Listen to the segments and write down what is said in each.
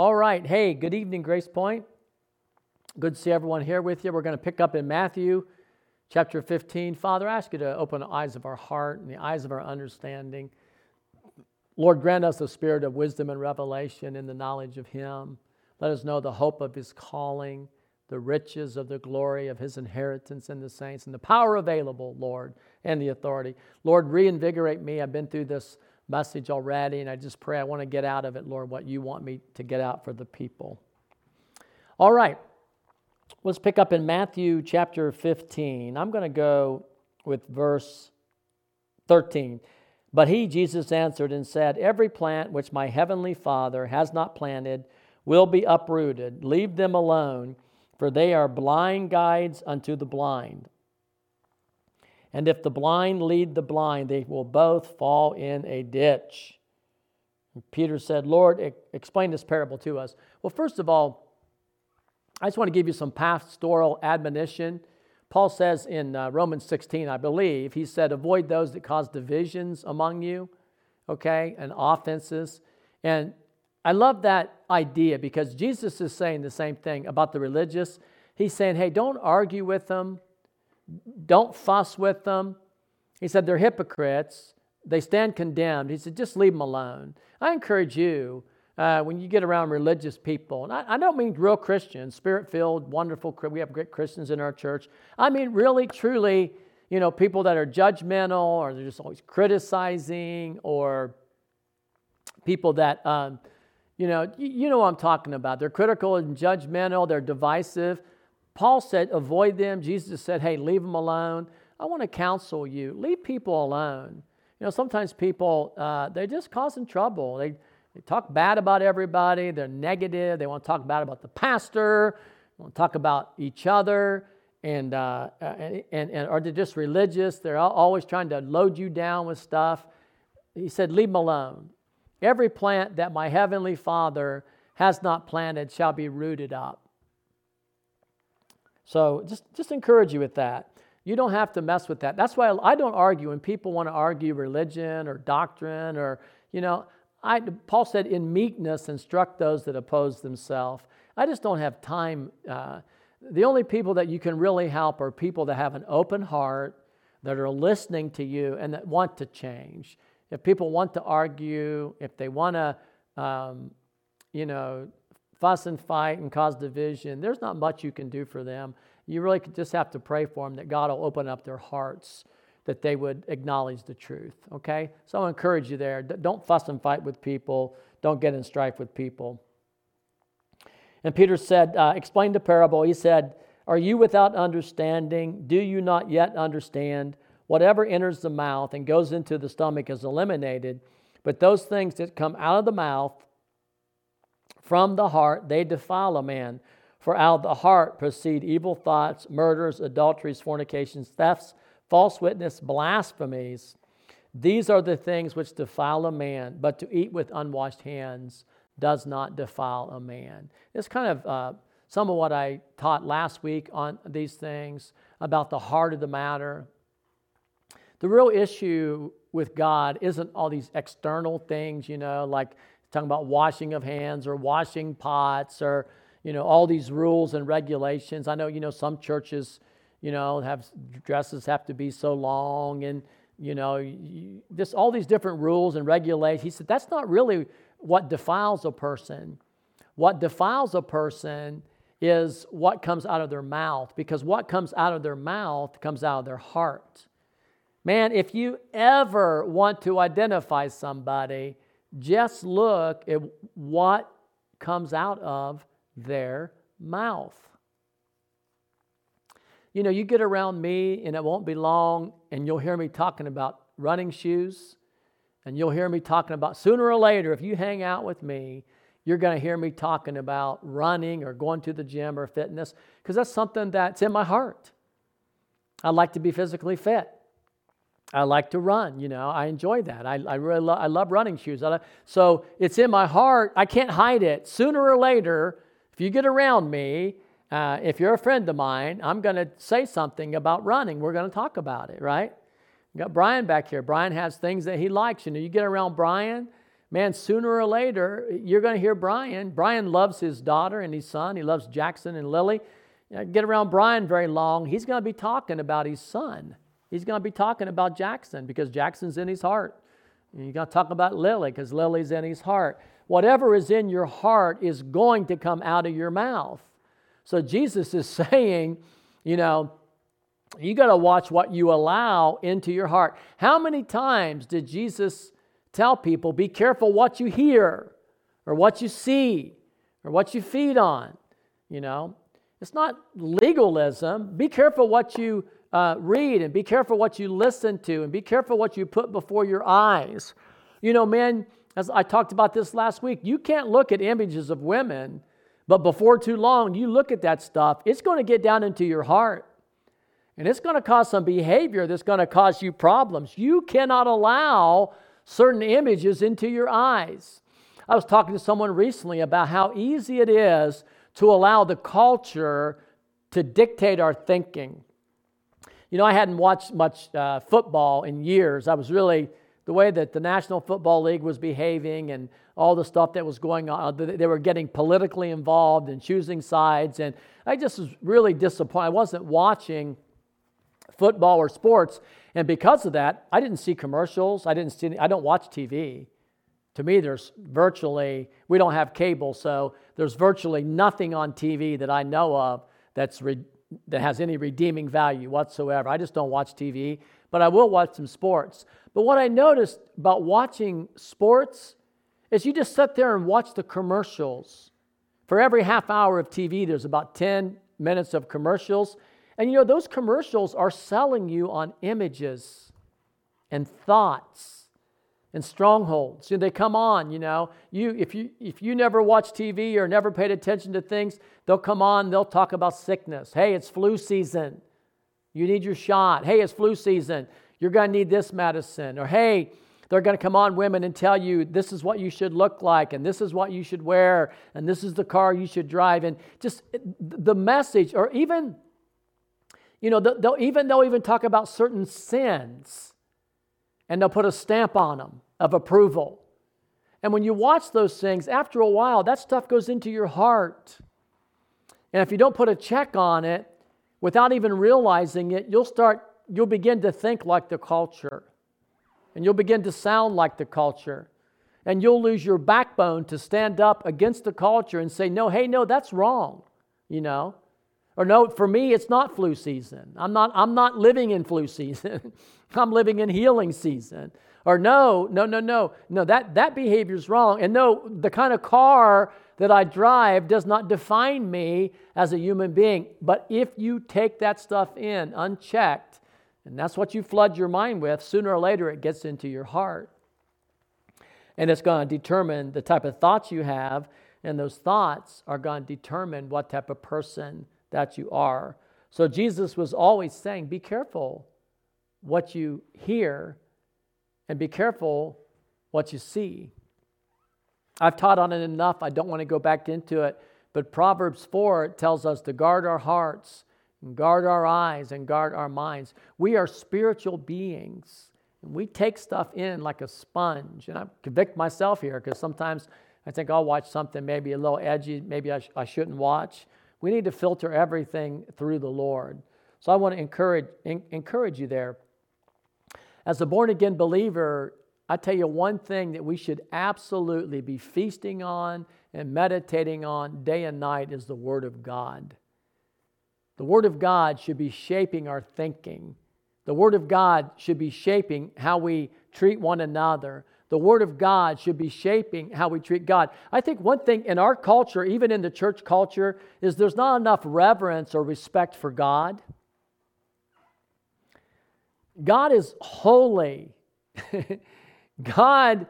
All right. Hey, good evening, Grace Point. Good to see everyone here with you. We're going to pick up in Matthew chapter 15. Father, I ask you to open the eyes of our heart and the eyes of our understanding. Lord, grant us the spirit of wisdom and revelation in the knowledge of Him. Let us know the hope of His calling, the riches of the glory of His inheritance in the saints, and the power available, Lord, and the authority. Lord, reinvigorate me. I've been through this message already, and I just pray I want to get out of it, Lord, what you want me to get out for the people. All right. Let's pick up in Matthew chapter 15. I'm going to go with verse 13. But he, Jesus, answered and said, Every plant which my heavenly Father has not planted will be uprooted. Leave them alone, for they are blind guides unto the blind. And if the blind lead the blind, they will both fall in a ditch. And Peter said, Lord, explain this parable to us. Well, first of all, I just want to give you some pastoral admonition. Paul says in uh, Romans 16, I believe, he said, avoid those that cause divisions among you, okay, and offenses. And I love that idea because Jesus is saying the same thing about the religious. He's saying, hey, don't argue with them, don't fuss with them. He said, they're hypocrites, they stand condemned. He said, just leave them alone. I encourage you uh, when you get around religious people, and I, I don't mean real Christians, spirit filled, wonderful, we have great Christians in our church. I mean really, truly, you know, people that are judgmental or they're just always criticizing or people that, um, you know, you, you know what I'm talking about. They're critical and judgmental, they're divisive. Paul said, avoid them. Jesus said, hey, leave them alone. I want to counsel you. Leave people alone. You know, sometimes people, uh, they're just causing trouble. They, they talk bad about everybody, they're negative, they want to talk bad about the pastor, they want to talk about each other, and, uh, and, and, and, or they're just religious, they're always trying to load you down with stuff. He said, Leave them alone. Every plant that my heavenly Father has not planted shall be rooted up. So just, just encourage you with that. You don't have to mess with that. That's why I don't argue when people want to argue religion or doctrine or, you know, I, Paul said, in meekness, instruct those that oppose themselves. I just don't have time. Uh, the only people that you can really help are people that have an open heart, that are listening to you, and that want to change. If people want to argue, if they want to, um, you know, fuss and fight and cause division, there's not much you can do for them. You really just have to pray for them that God will open up their hearts that they would acknowledge the truth. Okay? So I encourage you there. Don't fuss and fight with people, don't get in strife with people. And Peter said, uh, explain the parable. He said, Are you without understanding? Do you not yet understand? Whatever enters the mouth and goes into the stomach is eliminated, but those things that come out of the mouth from the heart, they defile a man. For out of the heart proceed evil thoughts, murders, adulteries, fornications, thefts false witness, blasphemies. These are the things which defile a man, but to eat with unwashed hands does not defile a man. It's kind of uh, some of what I taught last week on these things about the heart of the matter. The real issue with God isn't all these external things, you know, like talking about washing of hands or washing pots or, you know, all these rules and regulations. I know, you know, some churches you know, have dresses have to be so long and, you know, just all these different rules and regulations. He said, that's not really what defiles a person. What defiles a person is what comes out of their mouth, because what comes out of their mouth comes out of their heart. Man, if you ever want to identify somebody, just look at what comes out of their mouth. You know, you get around me and it won't be long, and you'll hear me talking about running shoes, and you'll hear me talking about sooner or later, if you hang out with me, you're going to hear me talking about running or going to the gym or fitness, because that's something that's in my heart. I like to be physically fit. I like to run, you know, I enjoy that. I, I really lo- I love running shoes. so it's in my heart. I can't hide it. Sooner or later, if you get around me, uh, if you're a friend of mine, I'm going to say something about running. We're going to talk about it, right? We got Brian back here. Brian has things that he likes. You know, you get around Brian, man, sooner or later, you're going to hear Brian. Brian loves his daughter and his son. He loves Jackson and Lily. You know, get around Brian very long, he's going to be talking about his son. He's going to be talking about Jackson because Jackson's in his heart. And you're going to talk about Lily because Lily's in his heart. Whatever is in your heart is going to come out of your mouth. So Jesus is saying, you know, you got to watch what you allow into your heart. How many times did Jesus tell people, be careful what you hear or what you see or what you feed on? You know, it's not legalism. Be careful what you uh, read and be careful what you listen to and be careful what you put before your eyes. You know, man, as I talked about this last week, you can't look at images of women, but before too long, you look at that stuff, it's going to get down into your heart. And it's going to cause some behavior that's going to cause you problems. You cannot allow certain images into your eyes. I was talking to someone recently about how easy it is to allow the culture to dictate our thinking. You know, I hadn't watched much uh, football in years. I was really, the way that the National Football League was behaving and all the stuff that was going on, they were getting politically involved and choosing sides. And I just was really disappointed. I wasn't watching football or sports. And because of that, I didn't see commercials. I didn't see, I don't watch TV. To me, there's virtually, we don't have cable, so there's virtually nothing on TV that I know of that's re, that has any redeeming value whatsoever. I just don't watch TV, but I will watch some sports. But what I noticed about watching sports is you just sit there and watch the commercials. For every half hour of TV, there's about 10 minutes of commercials. And you know, those commercials are selling you on images and thoughts and strongholds. They come on, you know. You if you if you never watch TV or never paid attention to things, they'll come on, they'll talk about sickness. Hey, it's flu season. You need your shot. Hey, it's flu season. You're going to need this medicine. Or hey, they're going to come on women and tell you this is what you should look like and this is what you should wear and this is the car you should drive and just eh, the message or even you know, they'll even, they'll even talk about certain sins and they'll put a stamp on them of approval. And when you watch those things, after a while, that stuff goes into your heart. And if you don't put a check on it, without even realizing it, you'll start, you'll begin to think like the culture. And you'll begin to sound like the culture. And you'll lose your backbone to stand up against the culture and say, no, hey, no, that's wrong, you know? Or no, for me, it's not flu season. I'm not, I'm not living in flu season. I'm living in healing season. Or no, no, no, no, no, that, that behavior is wrong. And no, the kind of car that I drive does not define me as a human being. But if you take that stuff in unchecked, and that's what you flood your mind with, sooner or later it gets into your heart. And it's going to determine the type of thoughts you have, and those thoughts are going to determine what type of person that you are. So Jesus was always saying, Be careful what you hear and be careful what you see. I've taught on it enough. I don't want to go back into it. But Proverbs 4 tells us to guard our hearts, and guard our eyes, and guard our minds. We are spiritual beings. And we take stuff in like a sponge. And I convict myself here because sometimes I think I'll watch something maybe a little edgy, maybe I, sh- I shouldn't watch. We need to filter everything through the Lord. So I want to encourage, encourage you there. As a born again believer, I tell you one thing that we should absolutely be feasting on and meditating on day and night is the Word of God. The Word of God should be shaping our thinking. The Word of God should be shaping how we treat one another, the Word of God should be shaping how we treat God. I think one thing in our culture, even in the church culture, is there's not enough reverence or respect for God. God is holy. God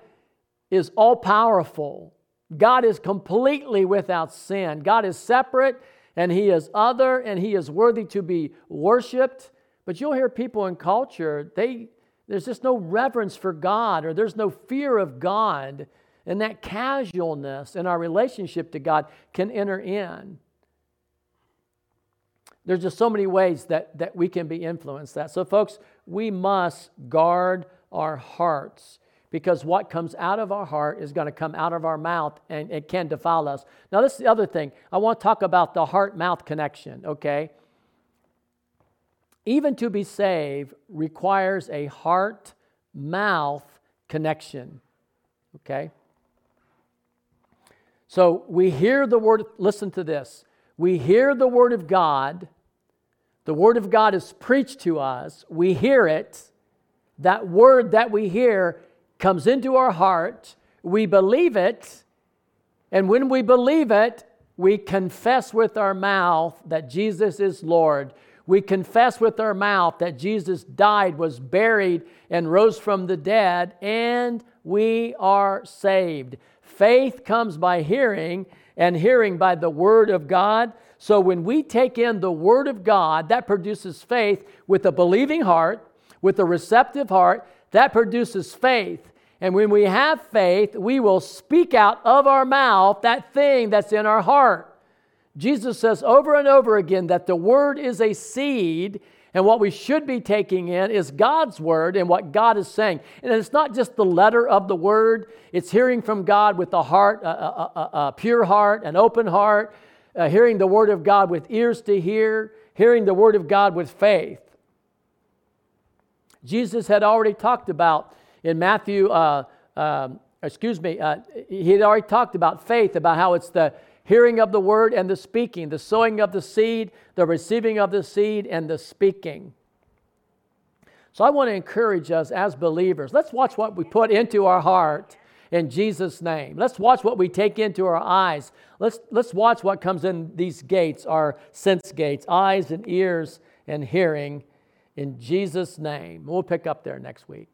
is all powerful. God is completely without sin. God is separate and He is other and He is worthy to be worshiped. But you'll hear people in culture, they, there's just no reverence for God or there's no fear of God. And that casualness in our relationship to God can enter in. There's just so many ways that, that we can be influenced that. So, folks, we must guard our hearts because what comes out of our heart is going to come out of our mouth and it can defile us. Now, this is the other thing. I want to talk about the heart mouth connection, okay? Even to be saved requires a heart mouth connection, okay? So we hear the word, listen to this. We hear the word of God. The word of God is preached to us. We hear it. That word that we hear comes into our heart, we believe it, and when we believe it, we confess with our mouth that Jesus is Lord. We confess with our mouth that Jesus died, was buried, and rose from the dead, and we are saved. Faith comes by hearing, and hearing by the Word of God. So when we take in the Word of God, that produces faith with a believing heart, with a receptive heart, that produces faith. And when we have faith, we will speak out of our mouth that thing that's in our heart. Jesus says over and over again that the word is a seed, and what we should be taking in is God's word and what God is saying. And it's not just the letter of the word, it's hearing from God with a heart, a, a, a, a pure heart, an open heart, uh, hearing the word of God with ears to hear, hearing the word of God with faith. Jesus had already talked about in Matthew, uh, uh, excuse me, uh, he had already talked about faith, about how it's the hearing of the word and the speaking, the sowing of the seed, the receiving of the seed, and the speaking. So I want to encourage us as believers. Let's watch what we put into our heart in Jesus' name. Let's watch what we take into our eyes. Let's, let's watch what comes in these gates, our sense gates, eyes and ears and hearing in Jesus' name. We'll pick up there next week.